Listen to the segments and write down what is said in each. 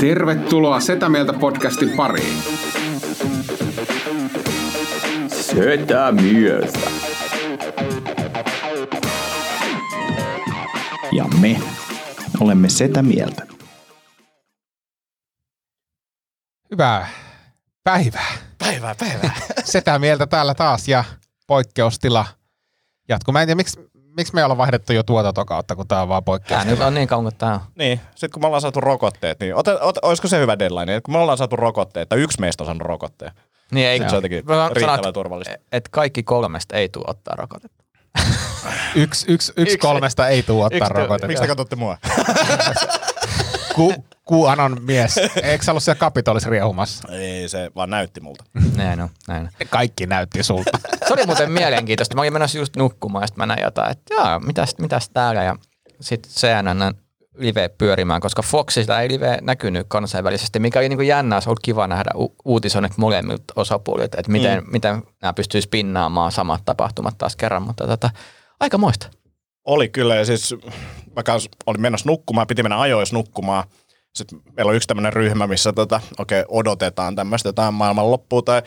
Tervetuloa Setä Mieltä podcastin pariin. Setä mieltä. Ja me olemme Setä mieltä. Hyvää päivää. Päivää, päivää. Setä mieltä täällä taas ja poikkeustila jatkuu. Mä en tiedä, miksi, miksi me ollaan vaihdettu jo tuotantokautta, kun tää on vaan poikkeus. nyt on niin kauan kuin tää on. niin, sitten kun me ollaan saatu rokotteet, niin ote, ote, olisiko se hyvä deadline, että kun me ollaan saatu rokotteet, tai yksi meistä on saanut rokotteen, Niin ei, se on jotenkin riittävän että- turvallista. että kaikki kolmesta ei tule ottaa rokotetta. Yksi, yksi, yksi kolmesta ei tule ottaa yksi- rokotetta. Miksi te katsotte mua? Ku, kuanon mies. Eikö sä ollut siellä kapitolissa riehumassa? Ei, se vaan näytti multa. Näin on, näin on. Kaikki näytti sulta. Se oli muuten mielenkiintoista. Mä olin menossa just nukkumaan ja sitten mä näin jotain, että jaa, mitäs, mitäs täällä. Ja sitten CNN live pyörimään, koska Foxilla ei live näkynyt kansainvälisesti, mikä oli niin kuin jännää. Se oli kiva nähdä u- uutisoinnit molemmilta osapuolilta, että miten, mm. miten nämä pystyisi pinnaamaan samat tapahtumat taas kerran. Mutta tota, aika moista. Oli kyllä, ja siis mä kans olin menossa nukkumaan, piti mennä ajoissa nukkumaan. Sitten meillä on yksi tämmöinen ryhmä, missä tota, okay, odotetaan tämmöistä jotain maailman loppua tai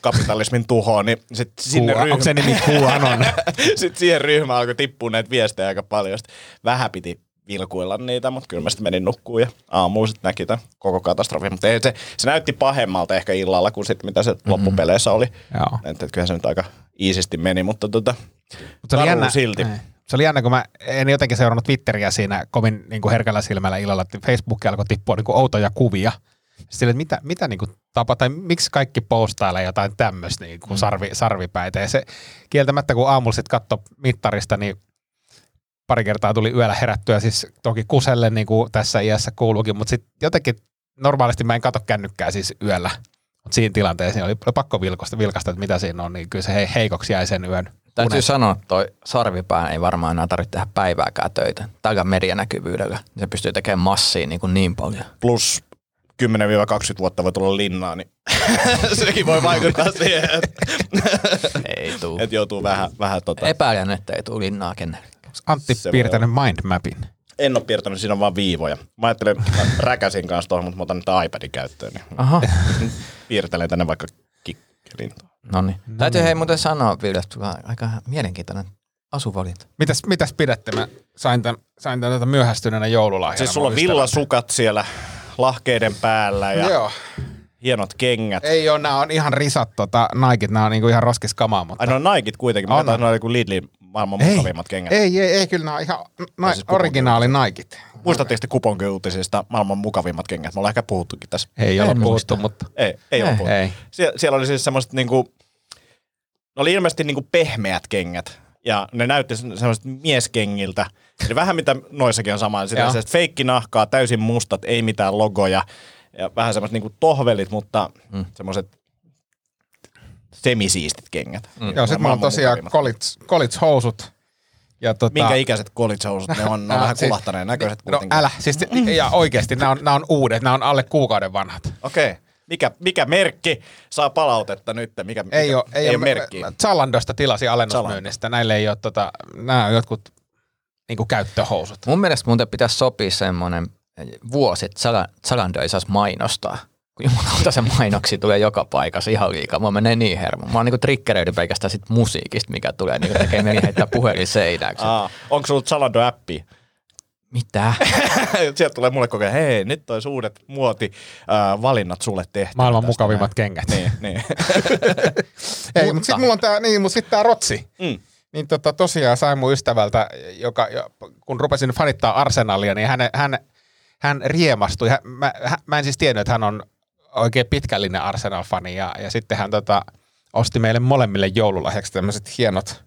kapitalismin tuhoa, niin sitten sinne Kuu, onko se nimi sitten siihen ryhmään alkoi tippua näitä viestejä aika paljon. Sitten vähän piti vilkuilla niitä, mutta kyllä mä sitten menin nukkuun ja aamulla sitten näki tämän koko katastrofin. Mutta se, se näytti pahemmalta ehkä illalla kuin sit, mitä se mm-hmm. loppupeleissä oli. Joo. Että et kyllä se nyt aika iisisti meni, mutta tota, Mutta jännä, silti. Ei. Se oli jännä, kun mä en jotenkin seurannut Twitteriä siinä kovin niin kuin herkällä silmällä illalla, että Facebook alkoi tippua niin kuin outoja kuvia. Sille, että mitä, mitä niin kuin tapa, tai miksi kaikki postailee jotain tämmöistä niin kuin sarvi, sarvipäitä. Ja se kieltämättä, kun aamulla sitten katsoi mittarista, niin pari kertaa tuli yöllä herättyä, siis toki kuselle niin kuin tässä iässä kuuluukin, mutta sitten jotenkin normaalisti mä en katso kännykkää siis yöllä. Mutta siinä tilanteessa oli pakko vilkasta, vilkasta, että mitä siinä on, niin kyllä se he, heikoksi jäi sen yön. Täytyy unet. sanoa, että toi sarvipää ei varmaan enää tarvitse tehdä päivääkään töitä. Tällä medianäkyvyydellä. Se pystyy tekemään massiin niin, kuin niin paljon. plus 10-20 vuotta voi tulla linnaa, niin sekin voi vaikuttaa siihen, että Ei tuu. et joutuu vähän, vähän tota, Epäilen, että ei tule linnaa kenellekään. Antti Se piirtänyt mindmapin. en ole piirtänyt, siinä on vaan viivoja. Mä ajattelin, mä räkäsin kanssa tuohon, mutta mä otan nyt iPadin käyttöön, niin Aha. piirtelen tänne vaikka kikkelintoa. No niin. Täytyy hei muuten sanoa, Ville, että sulla on aika mielenkiintoinen asuvalinta. Mitäs, mitäs pidätte? Mä sain tämän, sain tämän tätä myöhästyneenä joululahjana. Siis sulla on villasukat siellä lahkeiden päällä ja Joo. hienot kengät. Ei ole, nämä on ihan risat tota, Nikit, nämä on niinku ihan roskis kamaa, mutta... Ai no Nikit kuitenkin, mä ne oli kuin Lidlin maailman ei, mukavimmat kengät. ei, ei, ei, kyllä nämä on ihan na- siis originaali Nikit. Muistatteko te kuponkiuutisista maailman mukavimmat kengät? Me ollaan ehkä puhuttukin tässä. Ei ole En puhuttu, muista. mutta Ei, ei, ole Ei. puhuttu. ei. Sie- siellä oli siis semmoiset niinku, oli ilmeisesti niinku pehmeät kengät. Ja ne näytti se- semmoiset mieskengiltä. Eli vähän mitä noissakin on sama. Sitä se feikkinahkaa, täysin mustat, ei mitään logoja. Ja vähän semmoiset niinku tohvelit, mutta mm. semmoiset semisiistit kengät. Mm. Joo, sit mulla on tosiaan college, college-housut. Ja tota, Minkä ikäiset college-housut ne on? Ne on vähän siis- kulahtaneen näköiset No kuitenkin. älä, siis ja oikeesti, nämä on, nämä on uudet, nämä on alle kuukauden vanhat. Okei. Okay. Mikä, mikä merkki saa palautetta nyt? Mikä, mikä, Ei ole, ei, ei ole ole merkkiä. Zalandosta tilasi alennusmyynnistä. Näille ei ole, tota, nämä on jotkut niinku käyttöhousut. Mun mielestä muuten pitäisi sopia semmoinen vuosi, että Zala- Zalando ei saisi mainostaa. Kun jumalauta se mainoksi tulee joka paikassa ihan liikaa. Mä menee niin hermo. Mä oon niinku triggeröidy pelkästään sit musiikista, mikä tulee niinku tekee mieli heittää puhelin seinään. kun se- Aa, onko sulla Zalando-appi? Mitä? Sieltä tulee mulle koko ajan, hei, nyt olisi uudet muoti äh, valinnat sulle tehty. Maailman tästä mukavimmat näin. kengät. Niin, niin. Ei, mutta sitten mulla on tää, niin, mutta sitten tää rotsi. Mm. Niin tota, tosiaan sain mun ystävältä, joka, jo- kun rupesin fanittaa Arsenalia, niin hän, hän, hän riemastui. Hän, mä, hän, mä en siis tiennyt, että hän on oikein pitkällinen Arsenal-fani ja, ja sitten hän tota, osti meille molemmille joululahjaksi tämmöiset hienot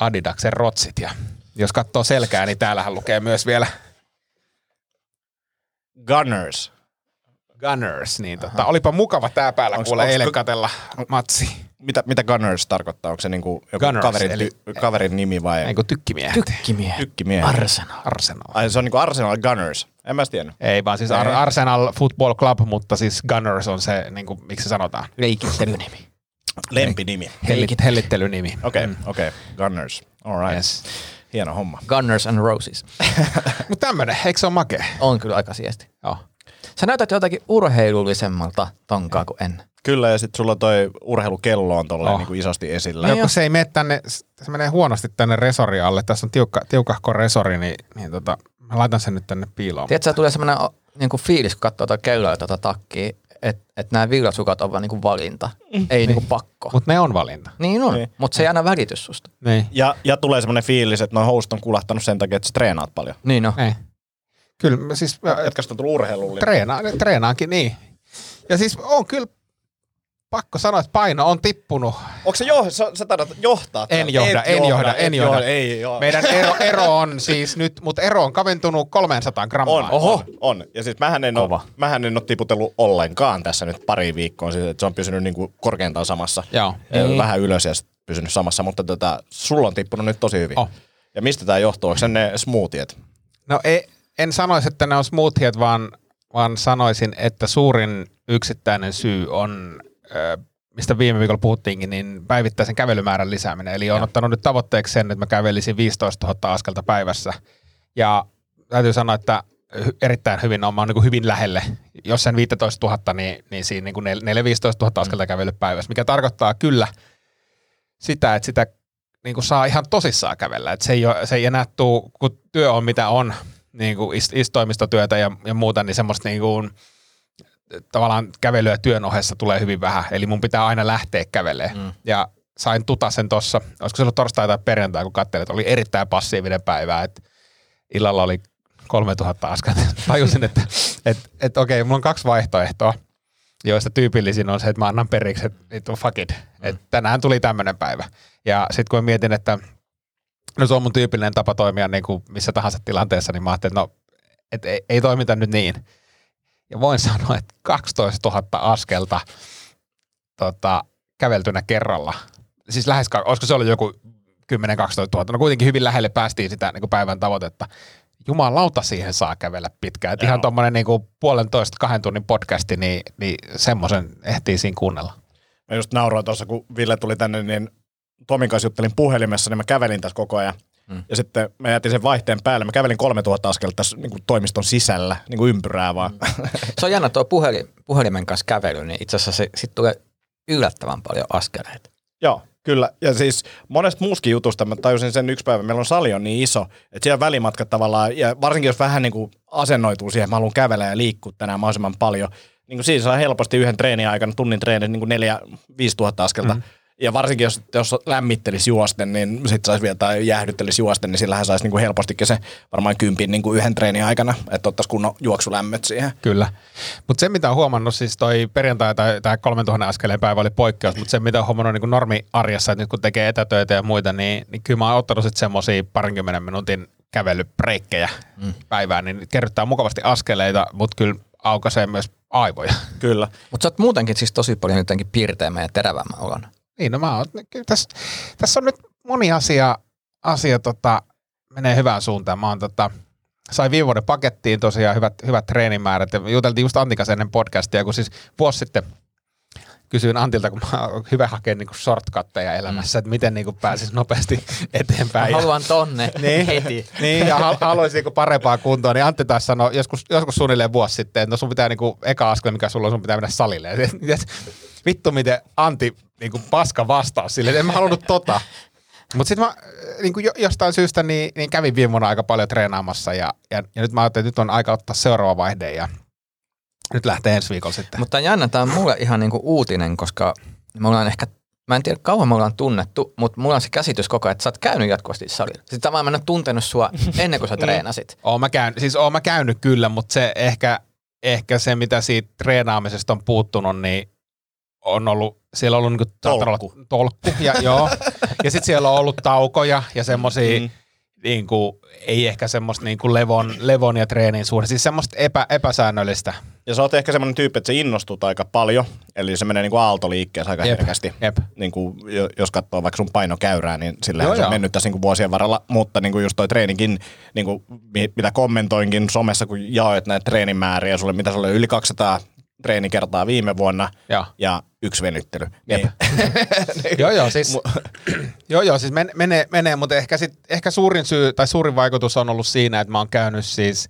Adidaksen rotsit ja jos katsoo selkää, niin täällähän lukee myös vielä Gunners. Gunners, niin tota, olipa mukava tää päällä Onks- kuule onks- eilen katella matsi. Mitä, mitä Gunners tarkoittaa? Onko se niinku joku Gunners, kaverin, eli- ty, kaverin nimi vai Niin kuin tykkimiehet. Tykkimiehet. tykkimiehet? Arsenal. Arsenal. Ai se on niinku Arsenal Gunners. En mä tiennyt. Ei vaan siis Ar-. Arsenal Football Club, mutta siis Gunners on se, niin kuin, miksi se sanotaan, Leikittelynimi. Lempinimi. Hellit, hellittelynimi. Okei, okay, okei. Okay. Gunners. All right. Yes. Hieno homma. Gunners and Roses. Mutta tämmönen, eikö se ole makea? On kyllä aika siesti. Joo. Sä näytät jotakin urheilullisemmalta tonkaa kuin ennen. Kyllä, ja sitten sulla toi urheilukello on tolleen Oh. niinku isosti esillä. No, kun se ei mene tänne, se menee huonosti tänne resori alle. Tässä on tiukka, tiukahko resori, niin, niin tota, mä laitan sen nyt tänne piiloon. Tiedätkö, tulee semmoinen niinku fiilis, kun katsoo tuota kelloa ja tuota takkia, että et nämä villasukat on vaan niinku valinta, ei niinku pakko. Mutta ne on valinta. niin on, Niin. mutta se ei aina välitys susta. Niin. Ja, ja tulee semmoinen fiilis, että noin housut on kulahtanut sen takia, että sä treenaat paljon. Niin on. Ei. Kyllä, mä siis Etkä sitä on tullut urheilullinen. treenaan, treenaankin niin. Ja siis on kyllä pakko sanoa, että paino on tippunut. Onko se jo, sä, sä taidat johtaa? En johda, Et en johda, en et johda. Ei joo. Meidän ero, ero on siis nyt, mutta ero on kaventunut 300 grammaa. On, on, on. Ja siis mähän en, Kova. ole, mähän en ole tiputellut ollenkaan tässä nyt pari viikkoa. Siis, että se on pysynyt niinku korkeintaan samassa. Joo. Ja Niin. Vähän ylös ja pysynyt samassa, mutta tota, sulla on tippunut nyt tosi hyvin. Oh. Ja mistä tämä johtuu? Onko se ne smoothiet? No ei, en sanoisi, että ne on smoothiet, vaan, vaan sanoisin, että suurin yksittäinen syy on, mistä viime viikolla puhuttiinkin, niin päivittäisen kävelymäärän lisääminen. Eli olen ottanut nyt tavoitteeksi sen, että mä kävelisin 15 000 askelta päivässä. Ja täytyy sanoa, että erittäin hyvin on, mä oon niin hyvin lähelle. Jos sen 15 000, niin, niin siinä niin 4-15 000 askelta kävely päivässä, mikä tarkoittaa kyllä sitä, että sitä niin kuin saa ihan tosissaan kävellä. Et se, ei ole, se ei enää tuu, kun työ on mitä on, niin kuin ist, istoimistotyötä ja, ja muuta, niin semmoista niin kuin, tavallaan kävelyä työn ohessa tulee hyvin vähän. Eli mun pitää aina lähteä kävelemään. Mm. Ja sain tuta sen tossa, olisiko se ollut torstai tai perjantai, kun katselin, että oli erittäin passiivinen päivä, että illalla oli 3000 askelta. Tajusin, että et, et, okei, mulla on kaksi vaihtoehtoa, joista tyypillisin on se, että mä annan periksi, että it, fuck it. Et tänään tuli tämmöinen päivä. Ja sitten kun mietin, että no se on mun tyypillinen tapa toimia niin kuin missä tahansa tilanteessa, niin mä ajattelin, että no, et ei, ei toimita nyt niin. Ja voin sanoa, että 12 000 askelta tota, käveltynä kerralla. Siis lähes, olisiko se ollut joku 10-12 000, no kuitenkin hyvin lähelle päästiin sitä niin kuin päivän tavoitetta. Jumalauta siihen saa kävellä pitkään. Ihan tuommoinen niin puolentoista kahden tunnin podcasti, niin, niin semmoisen ehtii siinä kuunnella. Mä just nauroin tuossa, kun Ville tuli tänne, niin Tomin kanssa juttelin puhelimessa, niin mä kävelin tässä koko ajan. Mm. Ja sitten mä jätin sen vaihteen päälle. Mä kävelin 3000 askelta tässä niin kuin toimiston sisällä, niin kuin ympyrää vaan. Mm. Se on jännä tuo puhelin, puhelimen kanssa kävely, niin itse asiassa se, sit tulee yllättävän paljon askeleita. Joo, kyllä. Ja siis monesta muuskin jutusta mä tajusin sen yksi päivä. Meillä on sali on niin iso, että siellä välimatkat tavallaan, ja varsinkin jos vähän niin kuin asennoituu siihen, että mä haluan kävellä ja liikkua tänään mahdollisimman paljon, niin kuin siinä saa helposti yhden treenin aikana, tunnin treenin, niin kuin neljä, viisi tuhatta askelta. Mm. Ja varsinkin jos, jos lämmittelisi juosten, niin sitten saisi vielä, tai jäähdyttelisi juosten, niin sillähän saisi niin kuin helpostikin se varmaan kympin niin kuin yhden treenin aikana, että ottaisi kunnon juoksulämmöt siihen. Kyllä. Mutta se, mitä on huomannut, siis toi perjantai tai tämä 3000 askeleen päivä oli poikkeus, mutta se, mitä on huomannut niin normi-arjessa, että nyt kun tekee etätöitä ja muita, niin, niin kyllä mä oon ottanut sitten semmoisia parinkymmenen minuutin kävelybreikkejä mm. päivään, niin kerryttää mukavasti askeleita, mutta kyllä aukaisee myös aivoja. Kyllä. Mutta sä oot muutenkin siis tosi paljon jotenkin piirteemmän ja terävämmän olon. Niin, no mä oon, tässä, tässä on nyt moni asia, asia tota, menee hyvään suuntaan. Mä oon tota, sain viime vuoden pakettiin tosiaan hyvät, hyvät treenimäärät. Ja juteltiin just Antin kanssa ennen podcastia, kun siis vuosi sitten kysyin Antilta, kun mä oon hyvä hakea niin shortcutteja elämässä, mm. että miten niin pääsisi nopeasti eteenpäin. Mä haluan tonne niin, heti. niin, ja hal- haluaisin niinku parempaa kuntoa, niin Antti taas sanoi joskus, joskus suunnilleen vuosi sitten, että no sun pitää niinku, eka askel, mikä sulla on, sun pitää mennä salille. Ja, vittu miten Antti niinku paska vastaus sille, en mä halunnut tota. Mutta sitten mä niinku jo, jostain syystä niin, niin kävin viime vuonna aika paljon treenaamassa ja, ja, ja nyt mä ajattelin, että nyt on aika ottaa seuraava vaihde ja nyt lähtee ensi viikolla sitten. Mutta jännä, tämä on mulle ihan niinku uutinen, koska me ollaan ehkä, mä en tiedä kauan me ollaan tunnettu, mutta mulla on se käsitys koko ajan, että sä oot käynyt jatkuvasti salilla. Sitten tavallaan mä en ole tuntenut sua ennen kuin sä treenasit. Oon mä käynyt, siis oon mä käynyt kyllä, mutta se ehkä, ehkä se, mitä siitä treenaamisesta on puuttunut, niin on ollut, siellä on ollut niinku, saattanut Tolkku. tolkku ja, joo. ja sitten siellä on ollut taukoja ja semmosia, mm. niin kuin, ei ehkä semmoista niin kuin levon, levon ja treenin suhde, siis semmoista epä, epäsäännöllistä. Ja sä oot ehkä semmoinen tyyppi, että se innostut aika paljon, eli se menee niin kuin aaltoliikkeessä aika Jep, herkästi. jep. Niin kuin, jos katsoo vaikka sun painokäyrää, niin Joo, se on mennyt tässä niin kuin vuosien varrella, mutta niin kuin just toi treeninkin, niin kuin, mi- mitä kommentoinkin somessa, kun jaoit näitä treenimääriä, sulle, mitä sulle yli 200 treenikertaa viime vuonna Joo. ja yksi venyttely. Jep. Niin, joo, joo, siis, joo, joo, siis men, menee, menee, mutta ehkä, sit, ehkä suurin syy tai suurin vaikutus on ollut siinä, että mä oon käynyt siis,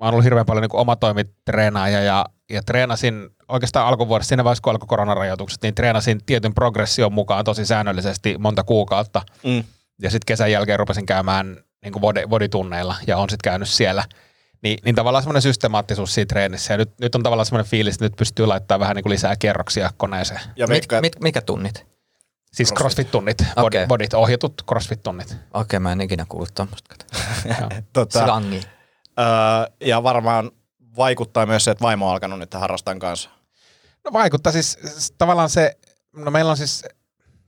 mä oon ollut hirveän paljon niin omatoimitreenaaja ja, ja treenasin oikeastaan alkuvuodesta, siinä vaiheessa kun alkoi koronarajoitukset, niin treenasin tietyn progression mukaan tosi säännöllisesti monta kuukautta. Mm. Ja sitten kesän jälkeen rupesin käymään niin kuin body, bodytunneilla ja on sitten käynyt siellä. Niin, niin tavallaan semmoinen systemaattisuus siinä treenissä. Ja nyt, nyt on tavallaan semmoinen fiilis, että nyt pystyy laittamaan vähän niin kuin lisää kerroksia koneeseen. Ja Mit, veikkaan, mit, mikä tunnit? Siis crossfit-tunnit, okay. bodit, ohjatut crossfit-tunnit. Okei, mä en ikinä kuullut tuommoista. tota, Slangi. öö, ja varmaan vaikuttaa myös se, että vaimo on alkanut nyt harrastaa kanssa. No vaikuttaa siis tavallaan se, no meillä on siis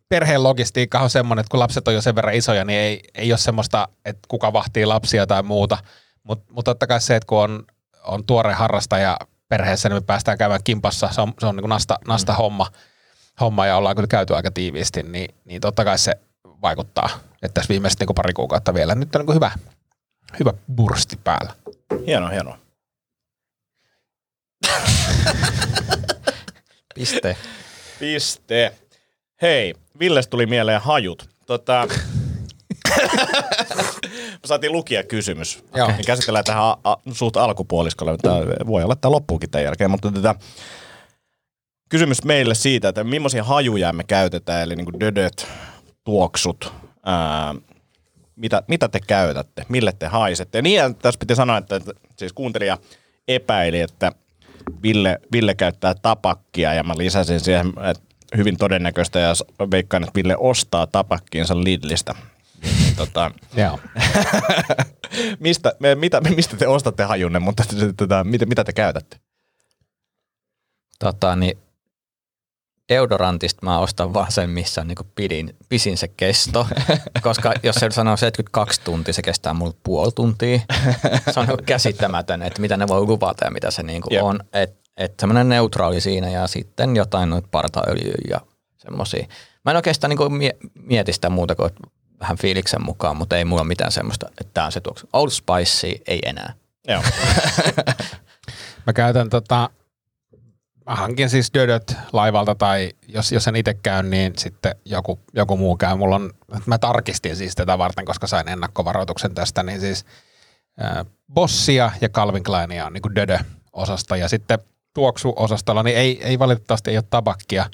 perheen logistiikka on semmoinen, että kun lapset on jo sen verran isoja, niin ei, ei ole semmoista, että kuka vahtii lapsia tai muuta. Mutta mut totta kai se, että kun on, on tuore harrastaja perheessä, niin me päästään käymään kimpassa, se on, se on niin kuin nasta, nasta homma, homma ja ollaan kyllä käyty aika tiiviisti, niin, niin totta kai se vaikuttaa. Että tässä viimeiset niin pari kuukautta vielä. Nyt on niin kuin hyvä, hyvä bursti päällä. Hieno, hieno. Piste. Piste. Hei, Villes tuli mieleen hajut. Tota, me saatiin lukia kysymys. Joo. Niin käsitellään tähän a- a- suht alkupuoliskolle. Tää voi olla, että loppuukin tämän jälkeen, mutta tätä kysymys meille siitä, että millaisia hajuja me käytetään, eli niin dödöt, tuoksut, ää, mitä, mitä te käytätte, mille te haisette. Ja niin tässä piti sanoa, että, että siis kuuntelija epäili, että Ville, Ville käyttää tapakkia ja mä lisäsin siihen, että hyvin todennäköistä ja veikkaan, että Ville ostaa tapakkiinsa Lidlistä. Niin, tota, Joo. mistä, me, mitä, mistä te ostatte hajunne, mutta t- t- tota, mitä, mitä te käytätte? Tota, niin deodorantista mä ostan vaan sen, missä on niinku pidin, pisin se kesto, koska jos se sanoo 72 tuntia, se kestää mulle puoli tuntia. Se on niinku käsittämätön, että mitä ne voi luvata ja mitä se niinku Jep. on. Että et semmoinen neutraali siinä ja sitten jotain noita partaöljyä ja semmosia. Mä en oikeastaan niinku mie- mieti sitä muuta kuin vähän fiiliksen mukaan, mutta ei mulla mitään semmoista, että tää on se tuoksu. Old Spice ei enää. Joo. Mä käytän tota, mä hankin siis dödöt laivalta tai jos, jos en itse käy, niin sitten joku, joku muu käy. Mulla on, mä tarkistin siis tätä varten, koska sain ennakkovaroituksen tästä, niin siis äh, Bossia ja Calvin Kleinia on niin dödö-osasta ja sitten tuoksu-osastolla, niin ei, ei valitettavasti ei ole tabakkia,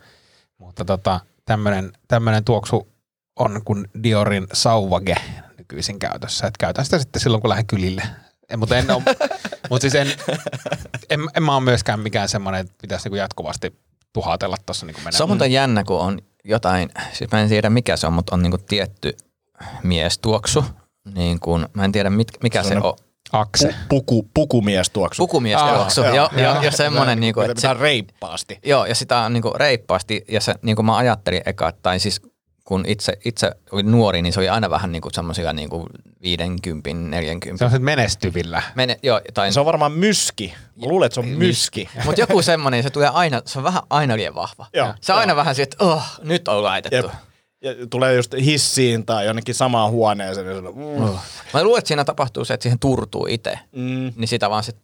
mutta tota, tämmönen, tämmönen tuoksu on kuin Diorin Sauvage nykyisin käytössä. Et käytän sitä sitten silloin, kun lähden kylille. En, mutta en, mutta siis en, en, en mä ole myöskään mikään semmoinen, että pitäisi niinku jatkuvasti tuhatella tuossa niin Se on muuten jännä, kun on jotain, siis mä en tiedä mikä se on, mutta on niinku tietty miestuoksu. Niin kun, mä en tiedä mit, mikä se, Se on. Akse. Puku, pukumies tuoksu. Pukumiestuoksu. Aa, Joo, joo, joo, joo. ja semmoinen, niinku, että se, Pitää reippaasti. joo, ja sitä on niinku reippaasti, ja se, niinku mä ajattelin eka, tai siis kun itse, itse olin nuori, niin se oli aina vähän niinku semmoisilla niinku 50, 40. Se on sitten menestyvillä. Mene, joo, tai Se on varmaan myski. Mä luulen, että se on myski. Mutta joku semmoinen, se tulee aina, se on vähän aina liian vahva. Joo. se on aina vähän siitä, että oh, nyt on laitettu. Jep. Ja tulee just hissiin tai jonnekin samaan huoneeseen. Niin mm. Mä luulen, että siinä tapahtuu se, että siihen turtuu itse. Mm. Niin sitä vaan sit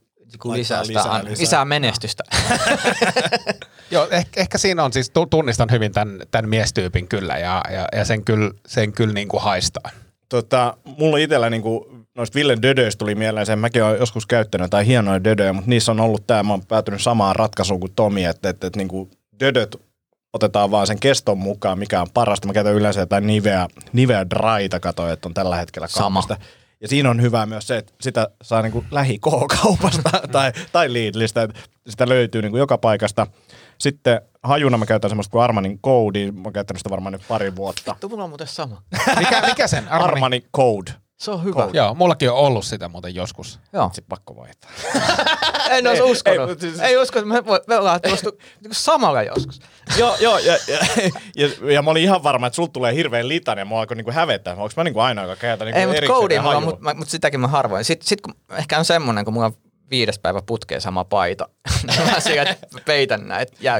Laittaa lisää, sitä, lisää, lisää, lisää. lisää menestystä. Joo, ehkä, ehkä siinä on siis, tu- tunnistan hyvin tämän, tämän miestyypin kyllä ja, ja, ja sen kyllä, sen kyllä niin kuin haistaa. Tota, mulla itsellä niinku, noista Villen dödöistä tuli mieleen se, mäkin olen joskus käyttänyt tai hienoja dödöjä, mutta niissä on ollut tämä, mä oon päätynyt samaan ratkaisuun kuin Tomi, että, että, että niinku dödöt otetaan vaan sen keston mukaan, mikä on parasta. Mä käytän yleensä jotain Nivea, Nivea Dryta, katoin, että on tällä hetkellä Sama. Ja siinä on hyvä myös se, että sitä saa niinku lähi K-kaupasta tai, tai Lidlistä, että sitä löytyy niinku joka paikasta. Sitten hajuna mä käytän semmoista kuin Armanin Code, mä oon käyttänyt sitä varmaan nyt pari vuotta. Tuo mulla on muuten sama. Mikä, mikä sen? Armani? Armani Code. Se on hyvä. Joo, mullakin on ollut sitä muuten joskus. Joo. Se pakko vaihtaa. en olisi uskonut. ei, Ei, mut siis- ei uskonut, me, voi- me ollaan tuostu niin samalla joskus. joo, joo, ja, ja, ja, ja, mä olin ihan varma, että sulta tulee hirveän litan ja mua alkoi niinku hävettää. Onko mä niinku ainoa, joka käytän niinku Ei, mutta erikseen koodi ja mulla, mutta mut sitäkin mä harvoin. Sitten sit, kun ehkä on semmoinen, kun mulla on viides päivä putkeen sama paita, mä sieltä peitän näitä ja,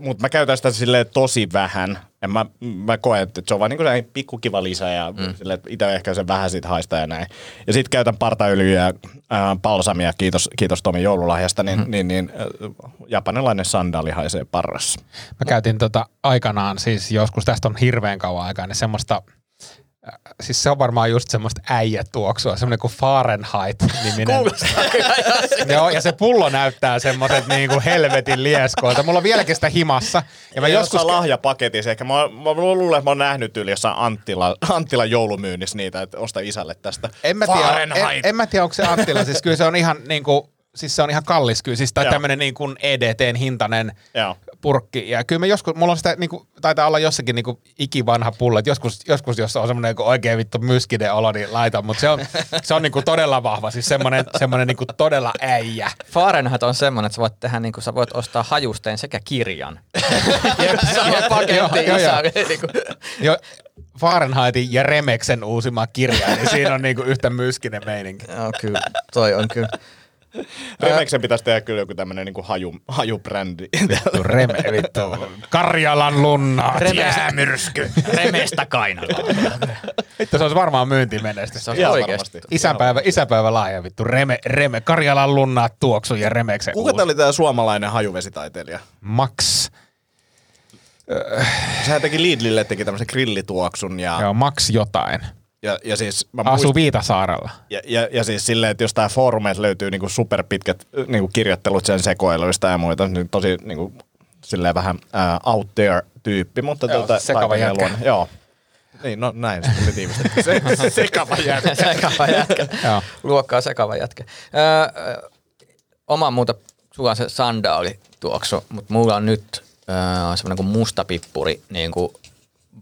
mutta mä käytän sitä silleen tosi vähän. Ja mä, mä koen, että se on vaan niin pikku kiva lisä ja mm. että itse ehkä sen vähän siitä haista ja näin. Ja sitten käytän partaöljyä ja ää, balsamia, kiitos, kiitos Tomi joululahjasta, niin, mm. niin, niin äh, japanilainen sandaali haisee parrassa. Mä käytin tota aikanaan, siis joskus tästä on hirveän kauan aikaa, niin semmoista, äh, siis se on varmaan just semmoista äijätuoksua, semmoinen kuin Fahrenheit-niminen. Joo, ja se pullo näyttää semmoiset niinku helvetin lieskoilta. Mulla on vieläkin sitä himassa. Ja mä Ja joskus... lahjapaketissa ehkä. Mä, mä luulen, että mä oon nähnyt yli jossain Anttila, Anttila joulumyynnissä niitä, että osta isälle tästä. En mä, tiedä, en, en mä tiedä, onko se Attila, siis kyllä se on ihan niinku, siis se on ihan kallis kyllä, siis tai Joo. tämmönen niin kuin EDTn hintainen Joo. Purkki. Ja kyllä me joskus, mulla on sitä, niinku, taitaa olla jossakin niinku ikivanha pullo, että joskus, joskus jos on semmoinen niinku oikein vittu myskinen olo, niin laitan, mutta se on, se on niinku todella vahva, siis semmoinen, semmoinen niinku todella äijä. Fahrenheit on semmoinen, että sä voit tehdä, niin kuin, sä voit ostaa hajustein sekä kirjan. Sama Joo, paketti joo, joo. isälle. Niin kuin. Jo, Fahrenheitin ja Remeksen uusimaa kirjaa, niin siinä on niinku yhtä myskinen meininki. Joo, kyllä. Toi on kyllä. Remeksen pitäisi tehdä kyllä joku tämmönen niinku haju, hajubrändi. Vittu, Reme, vittu. Karjalan lunna, Remes- jäämyrsky. Remestä kainalaa. Vittu, se olisi varmaan myyntimenestys. Se Ihan oikeasti. Isäpäivä, isäpäivä lahja, vittu. Reme, reme, Karjalan lunnaat tuoksu ja Remeksen Kuka tää oli tää suomalainen hajuvesitaiteilija? Max. Sehän teki Lidlille teki tämmöisen grillituoksun ja, Joo, Max jotain. Ja, ja siis mä Asuu muistan, Viitasaarella. ja, ja, ja, siis silleen, että jos tää foorumeet löytyy niinku superpitkät niinku kirjoittelut sen sekoiluista ja muita, niin tosi niinku, silleen vähän uh, out there tyyppi, mutta Joo, tuota, sekava jätkä. Joo. Niin, no näin se tuli tiivistetty. Se, se, sekava jätkä. sekava jätkä. Luokkaa sekava jätkä. Öö, ö, oma muuta, sulla on se sandaali tuoksu, mutta mulla on nyt öö, semmoinen kuin musta pippuri, niin kuin,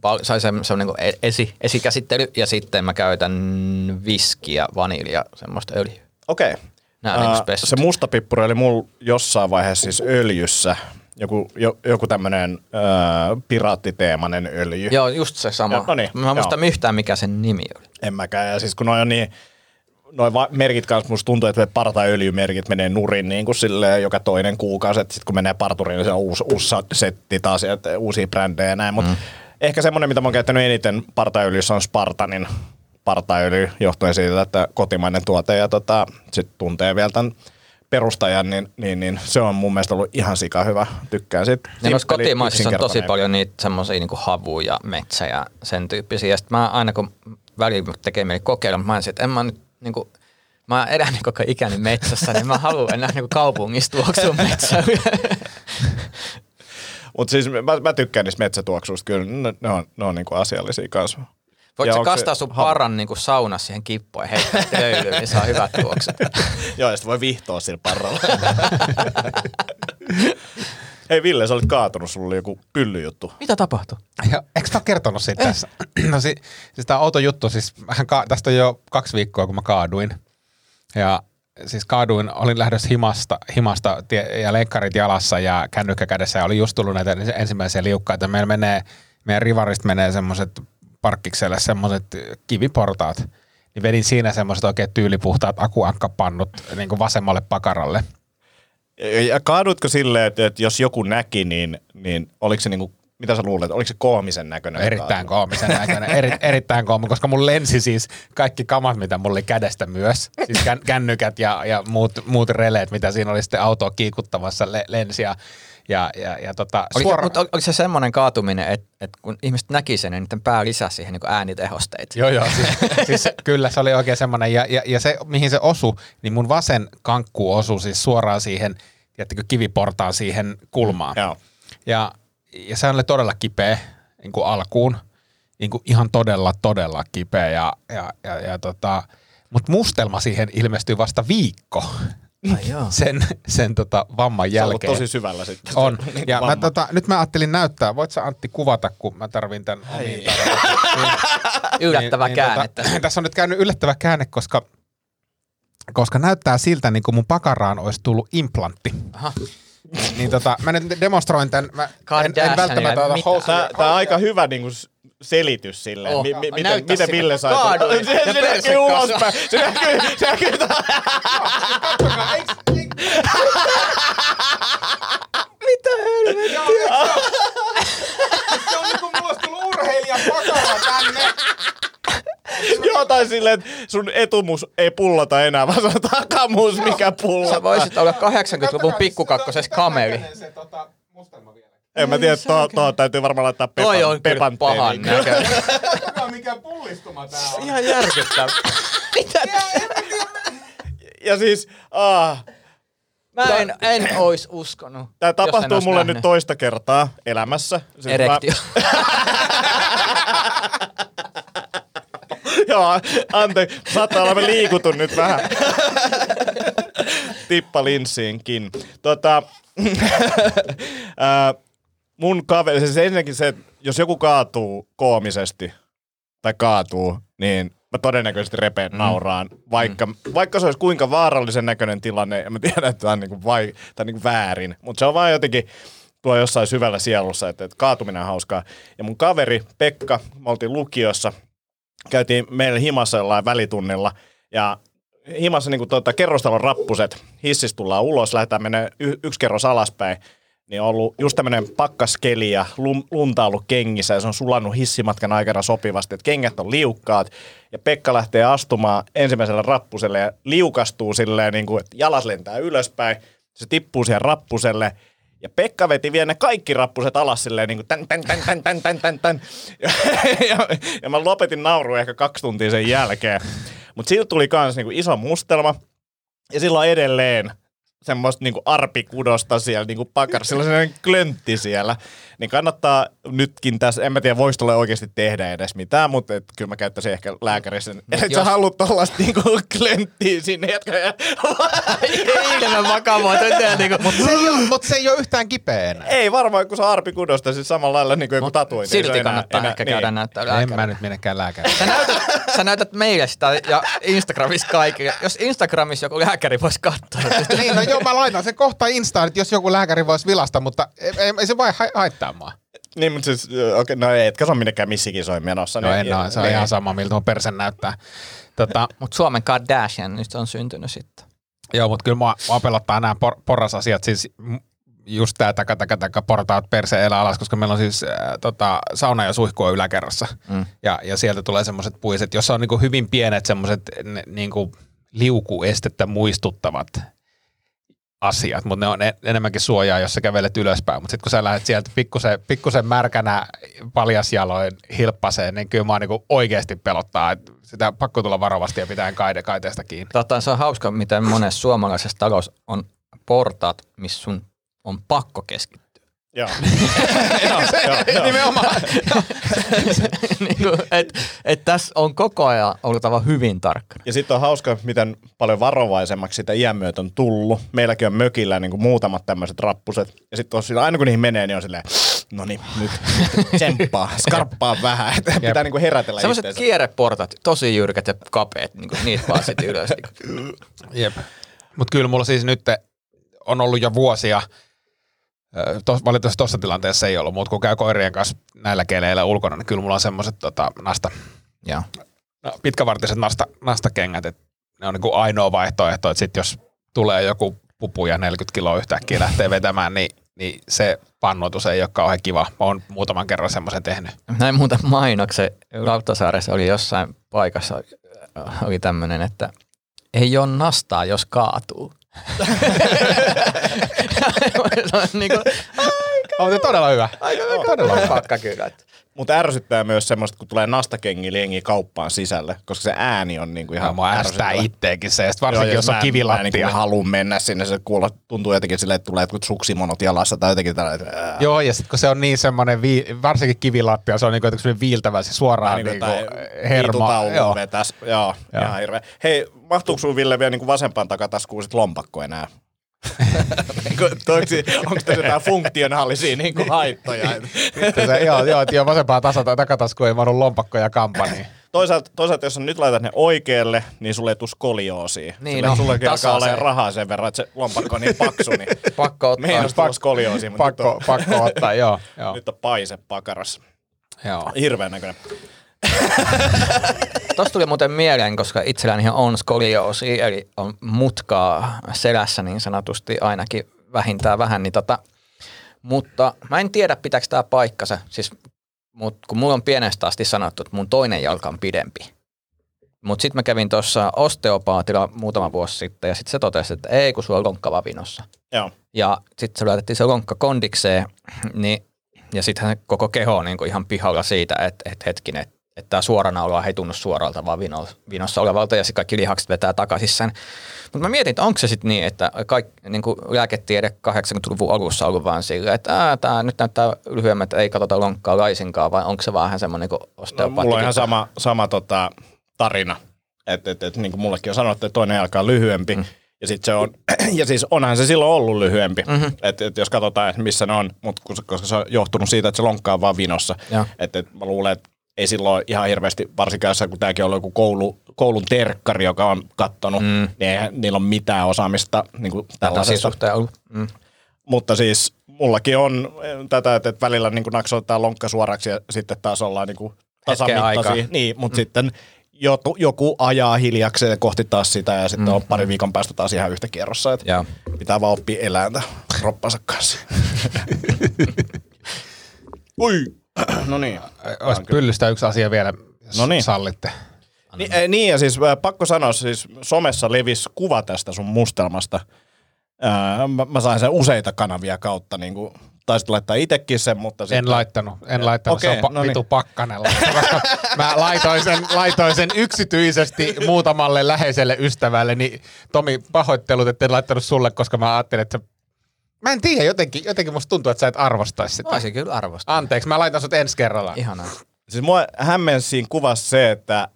val- sai semmoinen kuin e- esi, esikäsittely ja sitten mä käytän viskiä, vanilja, semmoista öljyä. Okei. Niinku Ää, spessut. se musta pippuri oli mulla jossain vaiheessa siis öljyssä. Joku, jo, joku tämmönen äh, piraattiteemainen öljy. Joo, just se sama. Joo, no niin, mä en muista joo. yhtään, mikä sen nimi oli. En mäkään. Ja siis kun on niin, noi va- merkit kanssa musta tuntuu, että partaöljymerkit menee nurin niin kuin silleen joka toinen kuukausi. Että sit kun menee parturiin, niin se on uusi, uusi setti taas ja uusia brändejä ja näin. Mutta mm. Ehkä semmoinen, mitä mä oon käyttänyt eniten partaöljyssä on Spartanin partaöljy, johtuen siitä, että kotimainen tuote ja tota, sit tuntee vielä tämän perustajan, niin, niin, niin, se on mun mielestä ollut ihan sika hyvä. Tykkään noissa Simppeli, kotimaisissa on tosi paljon niitä semmoisia niin havuja, metsä ja sen tyyppisiä. Ja sit mä aina kun välillä tekee mieli kokeilla, mä olisin, että en mä nyt niin kuin, mä elänyt koko ikäni metsässä, niin mä haluan enää niin kaupungissa tuoksua metsää. Mutta siis mä, mä tykkään niistä metsätuoksuista, kyllä ne, ne on, ne on niinku asiallisia kanssa. Voitko Ja sä kastaa sun havu? parran niin saunassa siihen kippoon ja heittää löylyyn, niin saa hyvät tuokset. Joo, ja sitten voi vihtoa sillä parralla. Hei Ville, sä olit kaatunut, sulla oli joku pyllyjuttu. Mitä tapahtui? Ja, eikö mä oon kertonut siitä tässä? No si, siis tää outo juttu, siis ka- tästä on jo kaksi viikkoa, kun mä kaaduin. Ja siis kaaduin, olin lähdössä himasta, himasta tie, ja lenkkarit jalassa ja kännykkä kädessä ja oli just tullut näitä ensimmäisiä liukkaita. Meillä menee, meidän rivarista menee semmoiset parkkikselle semmoiset kiviportaat. Niin vedin siinä semmoiset oikein tyylipuhtaat akuankkapannut niin kuin vasemmalle pakaralle. Ja, ja kaadutko silleen, että, että jos joku näki, niin, niin oliko se niinku, mitä sä luulet, oliko se koomisen näköinen? Erittäin koomisen näköinen, eri, erittäin koomi, koska mun lensi siis kaikki kamat, mitä mulla oli kädestä myös. Siis kän, kännykät ja, ja muut, muut releet, mitä siinä oli sitten autoa kiikuttamassa le, lensi ja, ja, ja, ja tota, Oli, suora... Mutta oliko se semmoinen kaatuminen, että, että kun ihmiset näki sen, niin niiden pää lisäsi siihen niin äänitehosteita? Joo, joo. Siis, siis kyllä se oli oikein semmoinen. Ja, ja, ja se, mihin se osui, niin mun vasen kankku osui siis suoraan siihen, tiedättekö, kiviportaan siihen kulmaan. Joo. Ja, ja se oli todella kipeä niin kuin alkuun. Niin kuin ihan todella, todella kipeä. Ja, ja, ja, ja tota, mutta mustelma siihen ilmestyi vasta viikko Ai sen, sen tota vamman Se jälkeen. tosi syvällä sitten. On. Niin Ja mä, tota, nyt mä ajattelin näyttää. Voit sä Antti kuvata, kun mä tarvin tämän omiin tarvitsen. Yllättävä niin, käänne. Tota, tässä on nyt käynyt yllättävä käänne, koska koska näyttää siltä, niin kuin mun pakaraan olisi tullut implantti. Aha. Niin tota, mä nyt demonstroin tämän. Mä en, en välttämättä ota mitä? housuja. Tää, tää on aika hyvä niinku s- selitys silleen, Oh. mi, mi, miten, Näytä miten se, Ville sai. kaaduin se, ja se näkyy ulospäin. Se näkyy, se näkyy. Mitä helvettiä? Se on niin kuin mulla olisi tullut urheilijan pakara tänne. Joo, tai silleen, että sun etumus ei pullota enää, vaan se on takamus, mikä Sä pullottaa. voisit olla 80-luvun pikkukakkosessa kameli. Se, tota, mustelma vielä. En mä tiedä, tuo, tuo täytyy varmaan laittaa pepan, Toi on kyllä pepan pahan näköinen. Mikä pullistuma tää on. Ihan järkyttävä. Mitä? Ja siis, ah, Mä en, en ois uskonut. Tämä tapahtuu mulle nähnyt. nyt toista kertaa elämässä. Siis Erektio. Mä, joo, anteeksi. Saattaa olla, mä liikutun nyt vähän. Tippa linssiinkin. Tota, mun kaveri, siis ensinnäkin se, että jos joku kaatuu koomisesti tai kaatuu, niin mä todennäköisesti repeen mm. nauraan, vaikka, mm. vaikka se olisi kuinka vaarallisen näköinen tilanne, ja mä tiedän, että tämä on, niinku vai, tää on niinku väärin, mutta se on vaan jotenkin tuo jossain syvällä sielussa, että, että kaatuminen on hauskaa. Ja mun kaveri Pekka, me oltiin lukiossa, käytiin meillä himassa jollain välitunnilla, ja himassa niin tuota, kerrostalon rappuset, hissistä tullaan ulos, lähdetään mennä y- yksi kerros alaspäin, niin on ollut just tämmöinen pakkaskeli ja lunta ollut kengissä ja se on sulannut hissimatkan aikana sopivasti, että kengät on liukkaat ja Pekka lähtee astumaan ensimmäiselle rappuselle ja liukastuu silleen niin kuin, että jalat lentää ylöspäin, se tippuu siihen rappuselle ja Pekka veti vielä ne kaikki rappuset alas silleen niin kuin tän, tän, tän, tän, tän, tän, tän, tän. Ja, ja, ja mä lopetin naurua ehkä kaksi tuntia sen jälkeen. Mutta siitä tuli kans niin kuin iso mustelma. Ja silloin edelleen semmoista niinku arpikudosta siellä niinku pakar, sillä on sellainen klöntti siellä. Niin kannattaa nytkin tässä, en mä tiedä voisi tulla oikeasti tehdä edes mitään, mutta et, kyllä mä käyttäisin ehkä lääkärissä. Et jos... sä haluat tollaista niinku klönttiä sinne, jotka Ilman vakavaa. Niinku, Mutta se, ei ole, mut se ei ole yhtään kipeä enää. Ei varmaan, kun se arpikudosta, siis samalla lailla niin kuin joku tatuointi. Silti enää- kannattaa enää- ehkä niin. käydä näyttää En lääkäriin. mä nyt menekään lääkäriin. Sä näytät, sä näytät meille sitä ja Instagramissa kaikille. Jos Instagramissa joku lääkäri voisi katsoa. niin, no joo, mä laitan sen kohta Instaan, että jos joku lääkäri voisi vilasta, mutta ei, ei, se vai ha- haittaa mua. Niin, mutta siis, okei, okay, no ei, etkä sä ole minnekään missikisoin menossa. No niin, en ole, se on niin. ihan sama, miltä mun perse näyttää. Tota, Mutta Suomen Kardashian nyt on syntynyt sitten. joo, mutta kyllä mua, mua pelottaa nämä por, porrasasiat, siis just tää taka, taka, taka, portaat perse elä alas, koska meillä on siis äh, tota, sauna ja suihku on yläkerrassa. Mm. Ja, ja sieltä tulee semmoiset puiset, jossa on niinku hyvin pienet semmoiset niinku liukuestettä muistuttavat asiat, mutta ne on en- enemmänkin suojaa, jos sä kävelet ylöspäin. Mutta sitten kun sä lähdet sieltä pikkusen, pikkusen märkänä paljasjaloin hilppaseen, niin kyllä mua niinku oikeasti pelottaa. Et sitä pakko tulla varovasti ja pitää kaide, kaiteesta kiinni. Tota, se on hauska, miten monessa suomalaisessa talossa on portaat, missä sun on pakko keskittyä. Joo. joo, joo, joo. Nimenomaan. niin et, et tässä on koko ajan oltava hyvin tarkkana. Ja sitten on hauska, miten paljon varovaisemmaksi sitä iän myötä on tullut. Meilläkin on mökillä niin kuin muutamat tämmöiset rappuset. Ja sitten aina kun niihin menee, niin on silleen, no niin, nyt, tsemppaa, skarppaa vähän. Että pitää niin kuin herätellä Sellaiset itseensä. kierreportat, tosi jyrkät ja kapeat, niin niitä vaan sitten ylös. Jep. Mutta kyllä mulla siis nyt on ollut jo vuosia, tos, valitettavasti tuossa tilanteessa ei ollut, mutta kun käy koirien kanssa näillä keleillä ulkona, niin kyllä mulla on semmoiset tota, nasta, Joo. no, pitkävartiset nasta, nastakengät, että ne on niinku ainoa vaihtoehto, että sit jos tulee joku pupu ja 40 kiloa yhtäkkiä lähtee vetämään, niin, niin se pannoitus ei ole kauhean kiva. Mä oon muutaman kerran semmoisen tehnyt. Näin muuten mainoksen. Rautasaaressa oli jossain paikassa, oli tämmöinen, että ei ole nastaa, jos kaatuu. se on niinku, On se todella hyvä. todella pakka kyllä. että- Mutta ärsyttää myös semmoista, kun tulee nastakengillä jengi kauppaan sisälle, koska se ääni on niinku ihan Ja mua ärsyttää itteekin se, ja sit Joo, varsinkin ja jos on mä en- Mä en kivilattia. niin halua mennä sinne, se kuulo, tuntuu jotenkin silleen, että tulee jotkut suksimonot jalassa tai jotenkin tällainen. että, ää. Joo, ja sitten kun se on niin semmoinen, vii, varsinkin kivilattia, se on niinku jotenkin viiltävä, se suoraan Niin niinku, hermo. Joo. Vetäs. Joo, Joo. ihan hirveä. Hei, mahtuuko sun Ville vielä niin vasempaan takataskuun sit lompakko enää? Onko tässä jotain funktionaalisia niin haittoja? Sitten se, joo, joo, että joo, vasempaa tasa tai takatasku ei mahdu lompakko ja kampa, niin toisaalta, toisaalta, jos nyt laitat ne oikealle, niin sulle ei tule skolioosia. Niin, Sille no, sullekin alkaa olemaan rahaa sen verran, että se lompakko on niin paksu, niin Pakko ottaa. meinas tulla skolioosia, mutta nyt Pakko, on, pakko ottaa, joo. joo, nyt on paise pakarassa. joo. Hirveän näköinen. Tuosta tuli muuten mieleen, koska itselläni on skolioosi, eli on mutkaa selässä niin sanotusti ainakin vähintään vähän. Niin tota, mutta mä en tiedä, pitääkö tämä paikkansa. Siis, mut, kun mulla on pienestä asti sanottu, että mun toinen jalka on pidempi. Mutta sitten mä kävin tuossa osteopaatilla muutama vuosi sitten ja sitten se totesi, että ei kun sulla on lonkka vavinossa. Joo. Ja sitten se laitettiin se lonkka kondikseen, niin, ja sitten koko keho on niinku ihan pihalla siitä, että et hetkinen, että et tämä suoranaula ei tunnu suoralta, vaan vino, vinossa olevalta, ja sitten kaikki lihakset vetää takaisin sen. Mutta mä mietin, että onko se sitten niin, että kaikki, niinku lääketiede 80-luvun alussa ollut vaan silleen, että tämä nyt näyttää lyhyemmät, ei katsota lonkkaa laisinkaan, vai onko se ihan semmoinen niin No, osteopaatti? mulla on ihan sama, sama tota, tarina. Että et, et, niin kuin mullekin on sanottu, että toinen jalka on lyhyempi. Mm. Ja, sit se on, ja siis onhan se silloin ollut lyhyempi, mm-hmm. että et jos katsotaan, missä ne on, mutta koska se on johtunut siitä, että se lonkka on vaan vinossa. Että et mä luulen, että ei silloin ihan hirveästi, varsinkaan jossain, kun tämäkin on ollut joku koulu, koulun terkkari, joka on kattonut, mm. niin eihän niillä ole mitään osaamista niin kuin Tällaisessa tällaisesta. ollut. Mm. Mutta siis mullakin on eh, tätä, että välillä niin naksoitetaan lonkka suoraksi ja sitten taas ollaan niin tasamittaisia. aikaa. Niin, mutta mm. sitten joku, joku ajaa hiljakseen kohti taas sitä ja sitten mm. on pari viikon päästä taas ihan yhtä kierrossa. Että Joo. pitää vaan oppia elääntä roppansa kanssa. Ui! No niin. Olisi pyllystä yksi asia vielä, jos No niin. sallitte. Ni, eh, niin ja siis äh, pakko sanoa, siis somessa levisi kuva tästä sun mustelmasta. Ää, mä, mä sain sen useita kanavia kautta, niin kuin, taisit laittaa itsekin sen, mutta En sitten- laittanut, en laittanut, Okei, se on pa- no niin. vitu koska mä laitoin sen, laitoin sen yksityisesti muutamalle läheiselle ystävälle, niin Tomi pahoittelut, että en laittanut sulle, koska mä ajattelin, että sä- mä en tiedä, jotenkin, jotenkin musta tuntuu, että sä et arvostaisi sitä. Voisin kyllä arvostaa. Anteeksi, mä laitan sut ensi kerralla. Ihanaa. Siis mua hämmensi siinä kuvassa se, että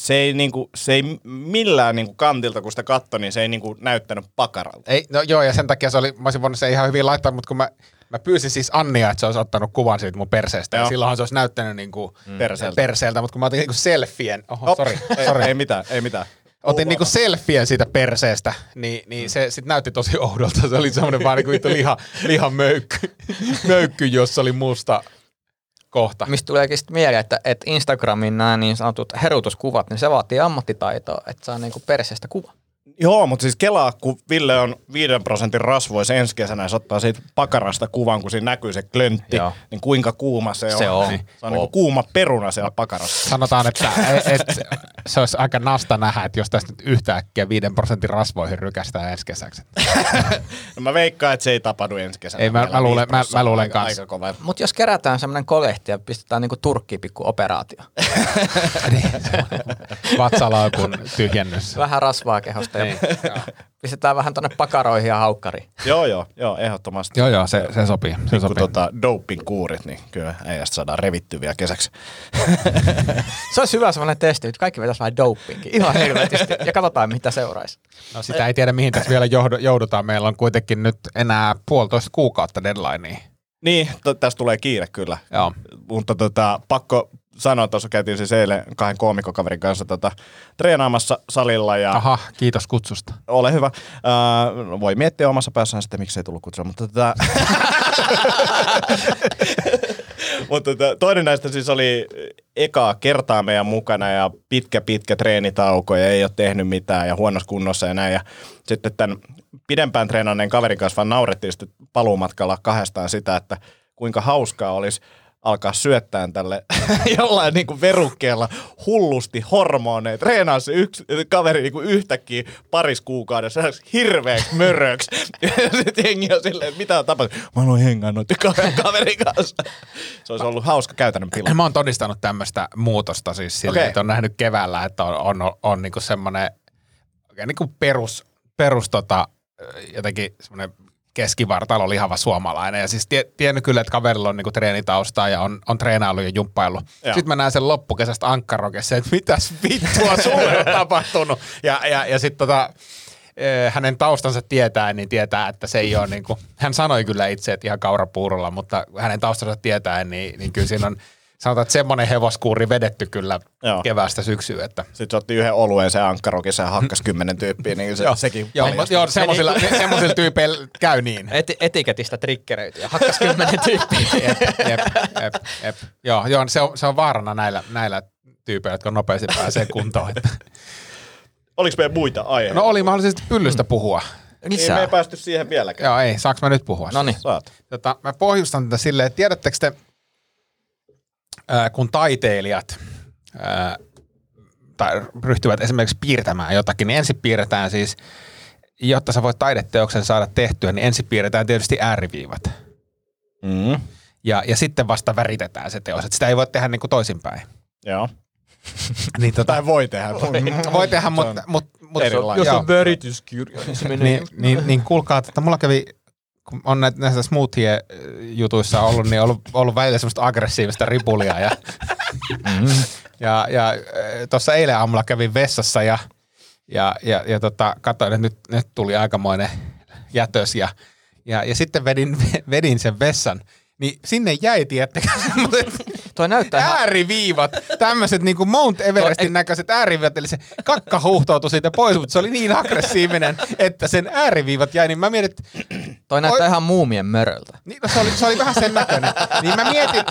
se ei, niinku, se ei millään niinku kantilta, kun sitä katsoi, niin se ei niinku näyttänyt pakaralta. Ei, no joo, ja sen takia se oli, mä olisin voinut se ihan hyvin laittaa, mutta kun mä, mä pyysin siis Annia, että se olisi ottanut kuvan siitä mun perseestä, ja Joo. silloinhan se olisi näyttänyt niinku Perseeltä. perseeltä, mutta kun mä otin niinku selfien, oho, Hop, sorry, ei, sorry. ei mitään, ei mitään. Otin niinku selfien siitä perseestä, niin, niin se sit näytti tosi oudolta. Se oli semmoinen vaan niinku vittu liha, lihan möykky, möykky, jossa oli musta kohta. Mistä tuleekin sitten mieleen, että, että Instagramin nämä niin sanotut herutuskuvat, niin se vaatii ammattitaitoa, että saa niinku perseestä kuva. Joo, mutta siis kelaa, kun Ville on 5 prosentin rasvoissa ensi kesänä ja se ottaa siitä pakarasta kuvan, kun siinä näkyy se klöntti, Joo. niin kuinka kuuma se, Se on. on. Niin, se on niin kuin kuuma peruna siellä pakarassa. Sanotaan, että et, se olisi aika nasta nähdä, että jos tästä nyt yhtäkkiä 5 prosentin rasvoihin rykästään ensi kesäksi. No mä veikkaan, että se ei tapahdu ensi kesänä. Ei, mä- mä luulen- mä- mä luulen aika, kans. Aika kova. Mutta jos kerätään semmoinen kolehti ja pistetään niinku Turkkiin pikku operaatio. Vatsalaukun tyhjennys. Vähän rasvaa kehosta Niin, pistetään vähän tonne pakaroihin ja haukkariin. Joo, joo, joo, ehdottomasti. Joo, joo, se, se sopii. Se sopii. tota, doping kuurit, niin kyllä äijästä saadaan revittyä vielä kesäksi. Se olisi hyvä semmoinen testi, että kaikki vetäisi vähän dopingin. Ihan helvetisti. Ja katsotaan, mitä seuraisi. No sitä ei tiedä, mihin tässä vielä joudu- joudutaan. Meillä on kuitenkin nyt enää puolitoista kuukautta deadlinea. Niin, t- tästä tulee kiire kyllä. Joo. Mutta tota, pakko sanoa, tuossa käytiin siis eilen kahden koomikokaverin kanssa tota, treenaamassa salilla ja Aha, kiitos kutsusta. ole hyvä. Uh, voi miettiä omassa päässään sitten, miksi ei tullut kutsua, mutta tota, Mutta tota, toinen näistä siis oli ekaa kertaa meidän mukana ja pitkä pitkä treenitauko ja ei ole tehnyt mitään ja huonossa kunnossa ja näin. Ja sitten tämän pidempään treenanneen kaverin kanssa vaan naurettiin sitten paluumatkalla kahdestaan sitä, että kuinka hauskaa olisi alkaa syöttää tälle jollain niin kuin verukkeella hullusti hormoneja. Treenaa se yksi kaveri niin kuin yhtäkkiä paris kuukaudessa hirveäksi möröksi. Ja sitten jengi on silleen, että mitä on tapahtunut. Mä noiden kahden kaverin kanssa. Se olisi ollut hauska käytännön pila. Mä oon todistanut tämmöistä muutosta siis silleen, Okei. että on nähnyt keväällä, että on, on, on, niinku semmoinen niinku perus, perus tota, jotenkin semmoinen keskivartalo lihava suomalainen. Ja siis tie, tiennyt kyllä, että kaverilla on niinku treenitaustaa ja on, on treenailu ja jumppaillut. Joo. Sitten mä näen sen loppukesästä ankkarokessa, että mitäs vittua sulle on tapahtunut. Ja, ja, ja sitten tota, eh, hänen taustansa tietää, niin tietää, että se ei ole niin kuin, hän sanoi kyllä itse, että ihan kaurapuurolla, mutta hänen taustansa tietää, niin, niin kyllä siinä on sanotaan, että semmoinen hevoskuuri vedetty kyllä Joo. keväästä syksyyn. Että. Sitten se otti yhden oluen se ankkarokissa ja hakkas kymmenen tyyppiä, niin se, sekin Joo, paljasti. joo semmoisilla, semmoisilla tyypeillä käy niin. Eti- etiketistä trikkereitä ja hakkas kymmenen tyyppiä. Jep, jep, jep, jep. Joo, joo se, on, se on vaarana näillä, näillä tyypeillä, jotka nopeasti pääsee kuntoon. Että. Oliko meidän muita aiheita? No oli mahdollisesti pyllystä puhua. Ei me Lisää. ei päästy siihen vieläkään. Joo, ei, saaks mä nyt puhua? No niin. Saat. Tota, mä pohjustan tätä silleen, että tiedättekö te, ää, kun taiteilijat ää, tai ryhtyvät esimerkiksi piirtämään jotakin, niin ensin piirretään siis, jotta sä voit taideteoksen saada tehtyä, niin ensin piirretään tietysti ääriviivat. Mm. Ja, ja sitten vasta väritetään se teos. Et sitä ei voi tehdä niin kuin toisinpäin. Joo. Niin tota, Tai voi tehdä. voi tehdä, mutta mut, mut, Erilainen. joo. värityskirja, niin se menee. niin, niin, niin kuulkaa, että mulla kävi, kun on näitä, näissä smoothie-jutuissa ollut, niin ollut, ollut välillä semmoista aggressiivista ripulia. Ja, ja, ja tuossa eilen aamulla kävin vessassa ja, ja, ja, ja tota, katsoin, että nyt, nyt tuli aikamoinen jätös ja, ja, ja sitten vedin, vedin sen vessan. Niin sinne jäi, tiettäkö, semmoiset Toi näyttää ihan... ääriviivat, tämmöiset niinku Mount Everestin näköiset ääriviivat, eli se kakka huuhtoutui siitä pois, mutta se oli niin aggressiivinen, että sen ääriviivat jäi, niin mä mietin, että Toi näyttää ihan muumien möröltä. niin, no se, oli, se oli vähän sen näköinen. Niin mä mietin,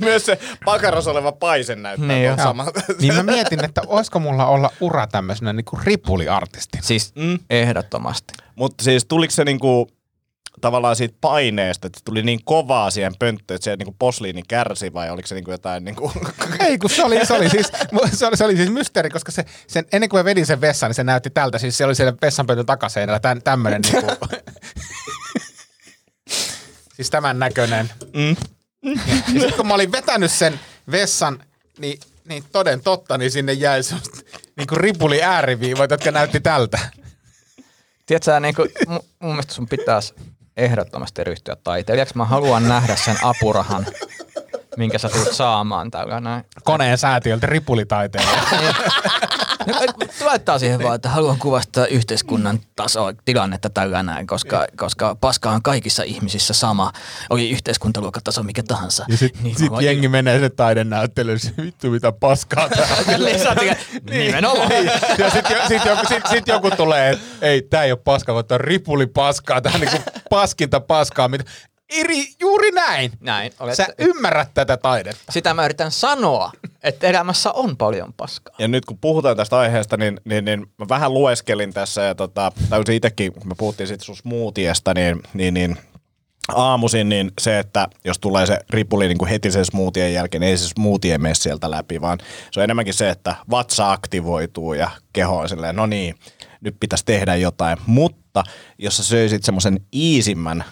Myös se pakaros oleva paisen näyttää Niin niin joo. sama. niin mä mietin, että olisiko mulla olla ura tämmöisenä niinku ripuliartistina. Siis Mm. ehdottomasti. Mutta siis tuliko se niinku tavallaan siitä paineesta, että tuli niin kovaa siihen pönttöön, että se niinku posliini kärsi vai oliko se niinku jotain niinku... Ei, kun se oli, se oli, siis, se oli, se oli siis mysteeri, koska se, sen, ennen kuin mä vedin sen vessan, niin se näytti tältä. Siis se oli siellä vessanpöntön takaseinällä tämän, tämmönen niinku, siis tämän näköinen. Mm. Ja sitten kun mä olin vetänyt sen vessan, niin, niin toden totta, niin sinne jäi semmoista niinku ripuli ääriviivat, jotka näytti tältä. Tiedätkö, sä, niin kuin, mun, mun mielestä sun pitäisi ehdottomasti ryhtyä taiteilijaksi. Mä haluan nähdä sen apurahan, minkä sä tulet saamaan tällä näin. Koneen säätiöltä ripulitaiteilija. Laittaa siihen vaan, että haluan kuvastaa yhteiskunnan tasoa, tilannetta tällä näin, koska, koska paska on kaikissa ihmisissä sama. Oli yhteiskuntaluokkataso mikä tahansa. Ja sit, Niin, sit mä- jengi menee se taidenäyttelyyn, se vittu mitä paskaa tää on. niin, nimenomaan. Ja sit, sit, joku, sit, sit joku tulee, että ei, tää ei ole paskaa, vaan tää on ripuli paskaa, tää on niinku paskinta paskaa. Mitä... Iri, juuri näin. Näin, olet, Sä ymmärrät tätä taidetta. sitä mä yritän sanoa, että elämässä on paljon paskaa. Ja nyt kun puhutaan tästä aiheesta, niin, niin, niin mä vähän lueskelin tässä ja tota, täysin itsekin, kun me puhuttiin sitten sun smoothiesta, niin, niin, niin aamuisin, niin se, että jos tulee se ripuli niin kuin heti sen smoothien jälkeen, niin ei se smoothie mene sieltä läpi, vaan se on enemmänkin se, että vatsa aktivoituu ja keho on silleen, no niin, nyt pitäisi tehdä jotain. Mutta jos sä söisit semmoisen iisimmän,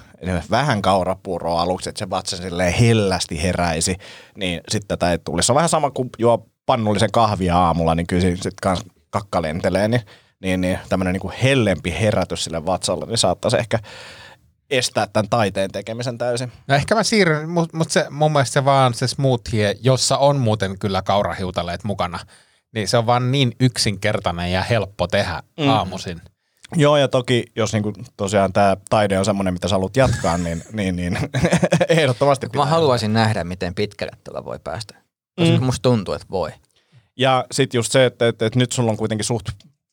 vähän kaurapuuroa aluksi, että se vatsa silleen hellästi heräisi, niin sitten tätä ei tulisi. Se on vähän sama kuin juo pannullisen kahvia aamulla, niin kyllä sitten kans kakka lentelee, niin, niin, niin tämmöinen niin hellempi herätys sille vatsalle, niin saattaisi ehkä estää tämän taiteen tekemisen täysin. No ehkä mä siirryn, mutta mut se, mun mielestä se vaan se smoothie, jossa on muuten kyllä kaurahiutaleet mukana, niin se on vaan niin yksinkertainen ja helppo tehdä mm. aamuisin. Joo, ja toki jos niinku tosiaan tämä taide on semmoinen, mitä sä haluat jatkaa, niin, niin, niin ehdottomasti Mä pitää. haluaisin nähdä, miten pitkälle tällä voi päästä. Koska mm. musta tuntuu, että voi. Ja sitten just se, että, että, että nyt sulla on kuitenkin suht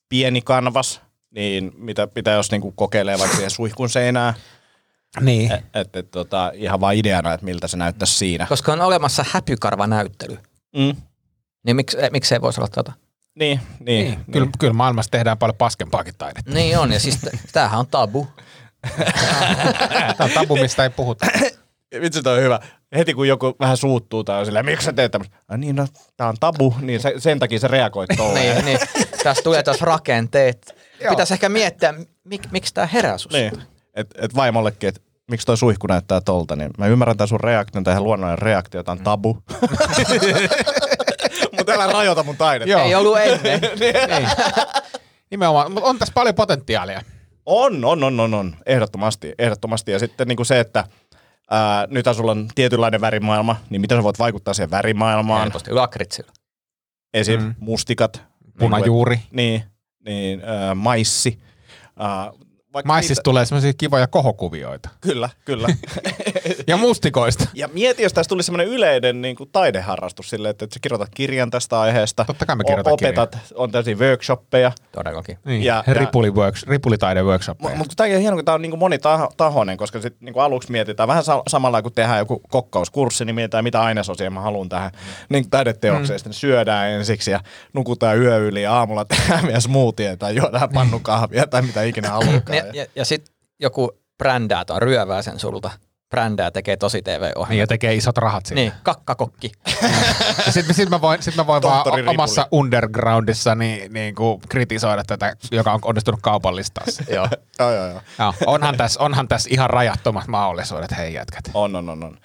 pieni kanvas, niin mitä pitää jos niinku kokeilee vaikka siihen suihkun seinään, Niin. että et, et, tota, ihan vaan ideana, että miltä se näyttäisi siinä. Koska on olemassa häpykarvanäyttely. Mm. Niin miksi, miksei voisi olla tota? Niin, niin, niin. Kyllä, kyllä maailmassa tehdään paljon paskempaakin taidetta. Niin on, ja siis t- tämähän on tabu. Tämä on tabu, mistä ei puhuta. Vitsi, toi on hyvä. Heti kun joku vähän suuttuu tai on silleen, miksi sä teet tämmöistä? Ah, niin, no, tää on tabu, niin se, sen takia sä reagoit tolleen. niin, niin. Tässä tulee taas rakenteet. Pitäisi ehkä miettiä, mik, miksi tämä herää susta. niin. Et, et vaimollekin, että miksi toi suihku näyttää tolta, niin mä ymmärrän tämän sun reaktion, tämä ihan luonnollinen reaktio, tää on tabu. Mutta älä rajoita mun taidetta. Joo. Ei ollut ennen. niin. Nimenomaan, mutta on tässä paljon potentiaalia. On, on, on, on, on. Ehdottomasti, ehdottomasti. Ja sitten niin kuin se, että ää, nyt sulla on tietynlainen värimaailma, niin miten sä voit vaikuttaa siihen värimaailmaan? Helposti lakritsilla. Esim. Mm. Mustikat. Punajuuri. Niin, niin ää, maissi. Ää, vaikka Maissista tulee semmoisia kivoja kohokuvioita. Kyllä, kyllä. Ja mustikoista. ja mieti, jos tästä tuli semmoinen yleinen niin kuin taideharrastus silleen, että, että sä kirjoitat kirjan tästä aiheesta. Totta kai mä kirjoitan Opetat, on täysin workshoppeja. Todellakin. Niin, Ja- ripuli works, ripulitaide workshoppeja. Mutta tämä on hienoa, kun tämä on niin monitahoinen, koska sit niin kuin aluksi mietitään vähän sa- samalla kun tehdään joku kokkauskurssi, niin mietitään mitä ainesosia mä haluan tähän niin taideteokseen. Mm. Sitten syödään ensiksi ja nukutaan yö yli ja aamulla tehdään vielä smoothie tai juodaan pannukahvia tai mitä ikinä haluakaan. Ja, ja, ja sitten joku brändää tai ryövää sen sulta. Brändää tekee tosi Niin, TV-ohjelmia. ja tekee isot rahat siitä. Niin, kakkakokki. Ja sitten sit mä voin, sit mä voin vaan omassa undergroundissa niin, niin kuin kritisoida tätä, joka on onnistunut kaupallistaa. Joo. joo, joo, joo. Joo, onhan, tässä, onhan tässä ihan rajattomat mahdollisuudet, hei jätkät. On, on, on, on.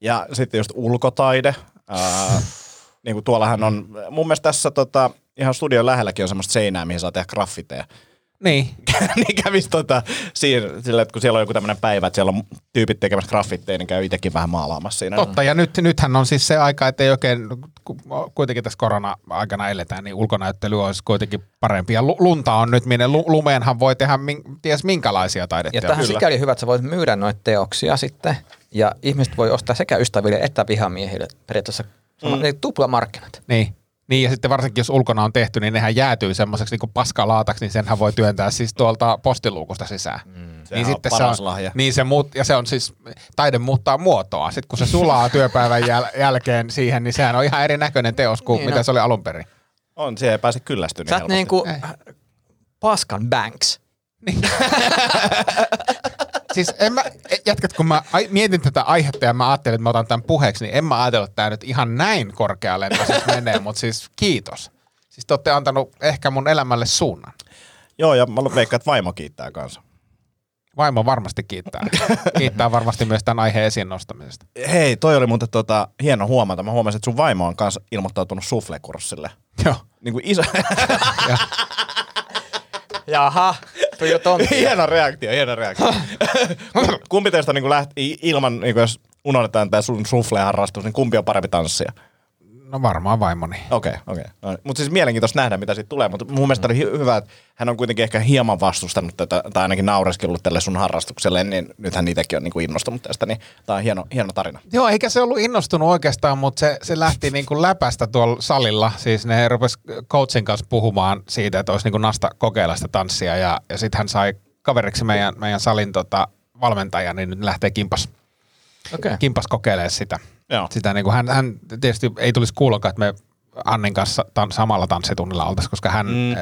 Ja sitten just ulkotaide. Ää, niin kuin tuollahan on, mun mielestä tässä tota, ihan studion lähelläkin on semmoista seinää, mihin saa tehdä graffiteja. Niin, niin kävis tota, siinä, sillä, että kun siellä on joku tämmöinen päivä, että siellä on tyypit tekemässä graffitteja, niin käy itsekin vähän maalaamassa siinä. totta. Ja nyt, nythän on siis se aika, että ei oikein, ku- kuitenkin tässä korona-aikana eletään, niin ulkonäyttely olisi kuitenkin parempi. Ja lu- lunta on nyt, minne lu- lumeenhan voi tehdä min, ties minkälaisia Ja taideteoksia. tähän Kyllä. sikäli hyvä, että sä voit myydä noita teoksia sitten, ja ihmiset voi ostaa sekä ystäville että vihamiehille periaatteessa mm. tuplamarkkinat. Niin. Niin, ja sitten varsinkin jos ulkona on tehty, niin nehän jäätyy semmoiseksi niin paskalaataksi, niin senhän voi työntää siis tuolta postiluukusta sisään. Mm, sehän on paras lahja. Niin se muut, ja se on siis, taide muuttaa muotoa. Sitten kun se sulaa työpäivän jäl- jälkeen siihen, niin sehän on ihan erinäköinen teos kuin Niin, mitä no. se oli alun perin. On, siihen ei pääse kyllästymään. Sä oot niinku paskan banks. Siis en mä, jätkät, kun mä ai- mietin tätä aihetta ja mä ajattelin, että mä otan tämän puheeksi, niin en mä ajatellut, että tämä nyt ihan näin korkealentoisesti menee, mutta siis kiitos. Siis te olette antanut ehkä mun elämälle suunnan. Joo, ja mä veikkaan, että vaimo kiittää kanssa. Vaimo varmasti kiittää. Kiittää varmasti myös tämän aiheen esiin nostamisesta. Hei, toi oli muuten tota, hieno huomata. Mä huomasin, että sun vaimo on kanssa ilmoittautunut suflekurssille. Joo. Niin kuin iso... Jaha, tuli jo tontti. hieno reaktio, hieno reaktio. kumpi teistä niin lähti ilman, niin jos unohdetaan tämä sun sufle-harrastus, niin kumpi on parempi tanssia? No varmaan vaimoni. Okei, okay, okei. Okay. Mutta siis mielenkiintoista nähdä, mitä siitä tulee. Mutta mun mielestä oli hy- hyvä, että hän on kuitenkin ehkä hieman vastustanut tätä, tai ainakin naureskellut tälle sun harrastukselle, niin nyt hän itsekin on niin kuin innostunut tästä, niin tämä on hieno, hieno tarina. Joo, eikä se ollut innostunut oikeastaan, mutta se, se lähti niin kuin läpästä tuolla salilla. Siis ne rupes coachin kanssa puhumaan siitä, että olisi niin kuin nasta kokeilla sitä tanssia. Ja, ja sitten hän sai kaveriksi meidän, meidän salin tota, valmentajan, niin nyt lähtee kimpas, Okei. kimpas kokeilemaan sitä. Joo. sitä niin kuin hän, hän tietysti ei tulisi kuulokaan, että me Annin kanssa tan, samalla tanssitunnilla oltaisiin, koska hän, mm. äh,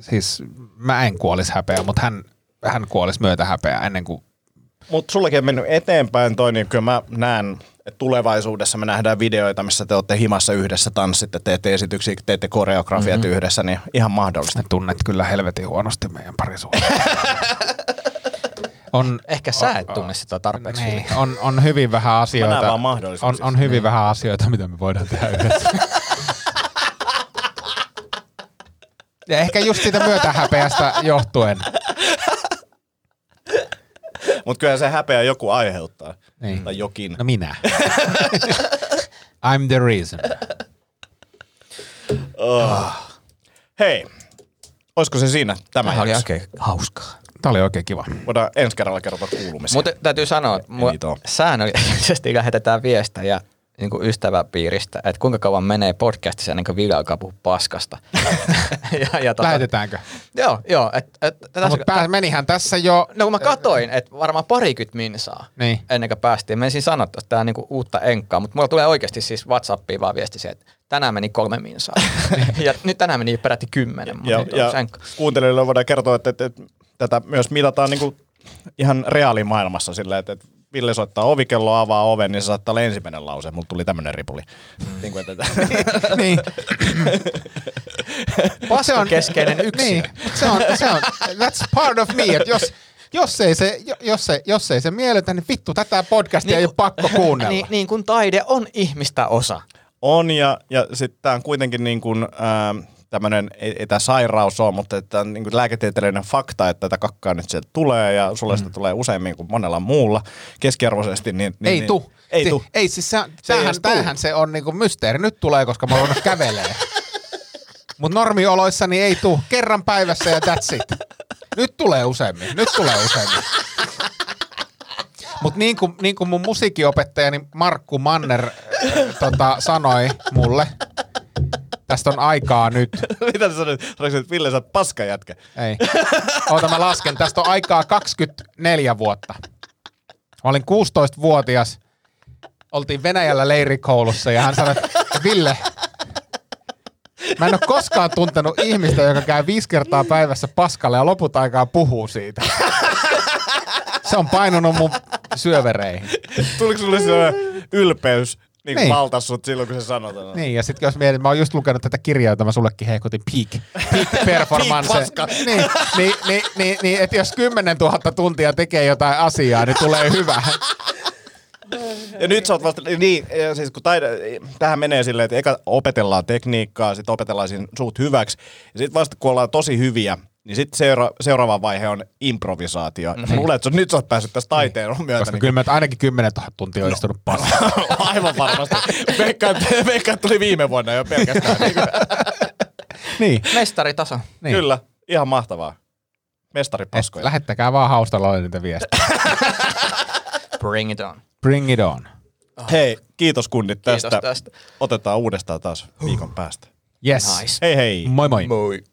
siis mä en kuolisi häpeä, mutta hän, hän kuolisi myötä häpeä ennen kuin Mutta sullakin on mennyt eteenpäin toi, niin kyllä mä näen, että tulevaisuudessa me nähdään videoita, missä te olette himassa yhdessä tanssitte, teette esityksiä, teette koreografiat mm-hmm. yhdessä, niin ihan mahdollista. Ne tunnet kyllä helvetin huonosti meidän parisuhteen. on, Ehkä sä et tunne sitä tarpeeksi niin, hyvin. on, on hyvin vähän asioita. vaan on, on hyvin vähän asioita, mitä me voidaan tehdä yhdessä. ja ehkä just siitä myötähäpeästä johtuen. Mutta kyllä se häpeä joku aiheuttaa. Niin. Tai jokin. No minä. I'm the reason. Hei, olisiko se siinä tämä Tämä oli oikein hauskaa. Tämä oli oikein kiva. Voidaan ensi kerralla kertoa kuulumisia. Mutta täytyy sanoa, että mua säännöllisesti lähetetään viestejä niin kuin ystäväpiiristä, että kuinka kauan menee podcastissa ennen kuin Ville alkaa puhua paskasta. ja, ja tota, Lähetetäänkö? Joo, joo. Et, et, No, tässä, mutta pää, menihän tässä jo... no kun mä katoin, että varmaan parikymmentä minsaa Niin. ennen kuin päästiin. Mä ensin sanoa, että tämä on niinku uutta enkkaa, mutta mulla tulee oikeasti siis Whatsappiin vaan viesti se, että tänään meni kolme minsaa. ja nyt tänään meni peräti kymmenen. mutta ja, ja enkka. kuuntelijoille voidaan kertoa, että, että, että tätä myös mitataan niin kuin ihan reaalimaailmassa silleen, että, että Ville soittaa ovikello, avaa oven, niin se saattaa olla ensimmäinen lause. Mulla tuli tämmöinen ripuli. Niin kuin, että, niin. Paskakeskeinen yksilö. Niin, se on, se on, that's part of me, että jos, jos ei se, jos se, jos ei se miellytä, niin vittu, tätä podcastia niin, ei ole pakko kuunnella. Niin, niin kuin taide on ihmistä osa. on ja, ja sitten tämä on kuitenkin niin kuin, ähm, tämmöinen, ei, ei tämä sairaus ole, mutta tämä on niin kuin lääketieteellinen fakta, että tätä kakkaa nyt sieltä tulee ja sulle sitä tulee useammin kuin monella muulla keskiarvoisesti. Niin, niin, ei niin, tu. Ei Si- tu. Ei siis se, Se ei tämähän, tuu. tämähän se on niinku mysteeri. Nyt tulee, koska mä oon voinut kävelee. Mutta normioloissa niin ei tuu. Kerran päivässä ja that's it. Nyt tulee useammin, nyt tulee useammin. Mutta niin kuin, niin kuin mun musiikinopettajani Markku Manner äh, tota, sanoi mulle, tästä on aikaa nyt. Mitä sä sanoit? Sanoitko, että Ville, sä oot paska jätkä? Ei. Oota mä lasken. Tästä on aikaa 24 vuotta. Mä olin 16-vuotias. Oltiin Venäjällä leirikoulussa ja hän sanoi, että Ville, mä en ole koskaan tuntenut ihmistä, joka käy viisi kertaa päivässä paskalle ja loput aikaa puhuu siitä. Se on painunut mun syövereihin. Tuliko sulle se ylpeys niin Niin. niin. valtas sut silloin, kun se sanotaan? Niin, ja sitten jos mietit, mä oon just lukenut tätä kirjaa, jota mä sullekin heikutin, Peak, peak Performance. Peak niin, niin, niin, niin, niin että jos 10 000 tuntia tekee jotain asiaa, niin tulee hyvä. Ja nyt sä oot vasta, niin, siis kun taida, tähän menee silleen, että eka opetellaan tekniikkaa, sitten opetellaan siinä suut hyväksi, ja sitten vasta kun ollaan tosi hyviä, niin sitten seura- seuraava vaihe on improvisaatio. Mm. Mä luulen, että nyt sä oot päässyt tässä taiteen myötä. Koska Niin kyllä mä ainakin 10 000 tuntia on istunut paljon. Aivan varmasti. Veikkaan, tuli viime vuonna jo pelkästään. Niin, niin, Mestaritaso. niin. Kyllä, ihan mahtavaa. Et, Mestaripaskoja. lähettäkää vaan haustaloille niitä viestejä. Bring it on. Bring it on. Hei, kiitos kunnit Kiitos tästä. tästä. Otetaan uudestaan taas viikon päästä. Yes. Nice. Hei hei. Moi moi. Moi.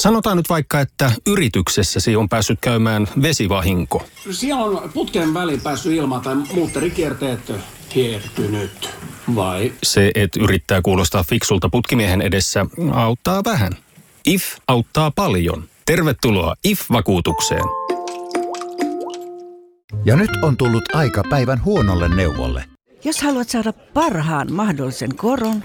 Sanotaan nyt vaikka, että yrityksessäsi on päässyt käymään vesivahinko. Siellä on putken väliin päässyt ilmaan tai muutterikierteet hiertynyt. Vai? Se, että yrittää kuulostaa fiksulta putkimiehen edessä, auttaa vähän. IF auttaa paljon. Tervetuloa IF-vakuutukseen. Ja nyt on tullut aika päivän huonolle neuvolle. Jos haluat saada parhaan mahdollisen koron,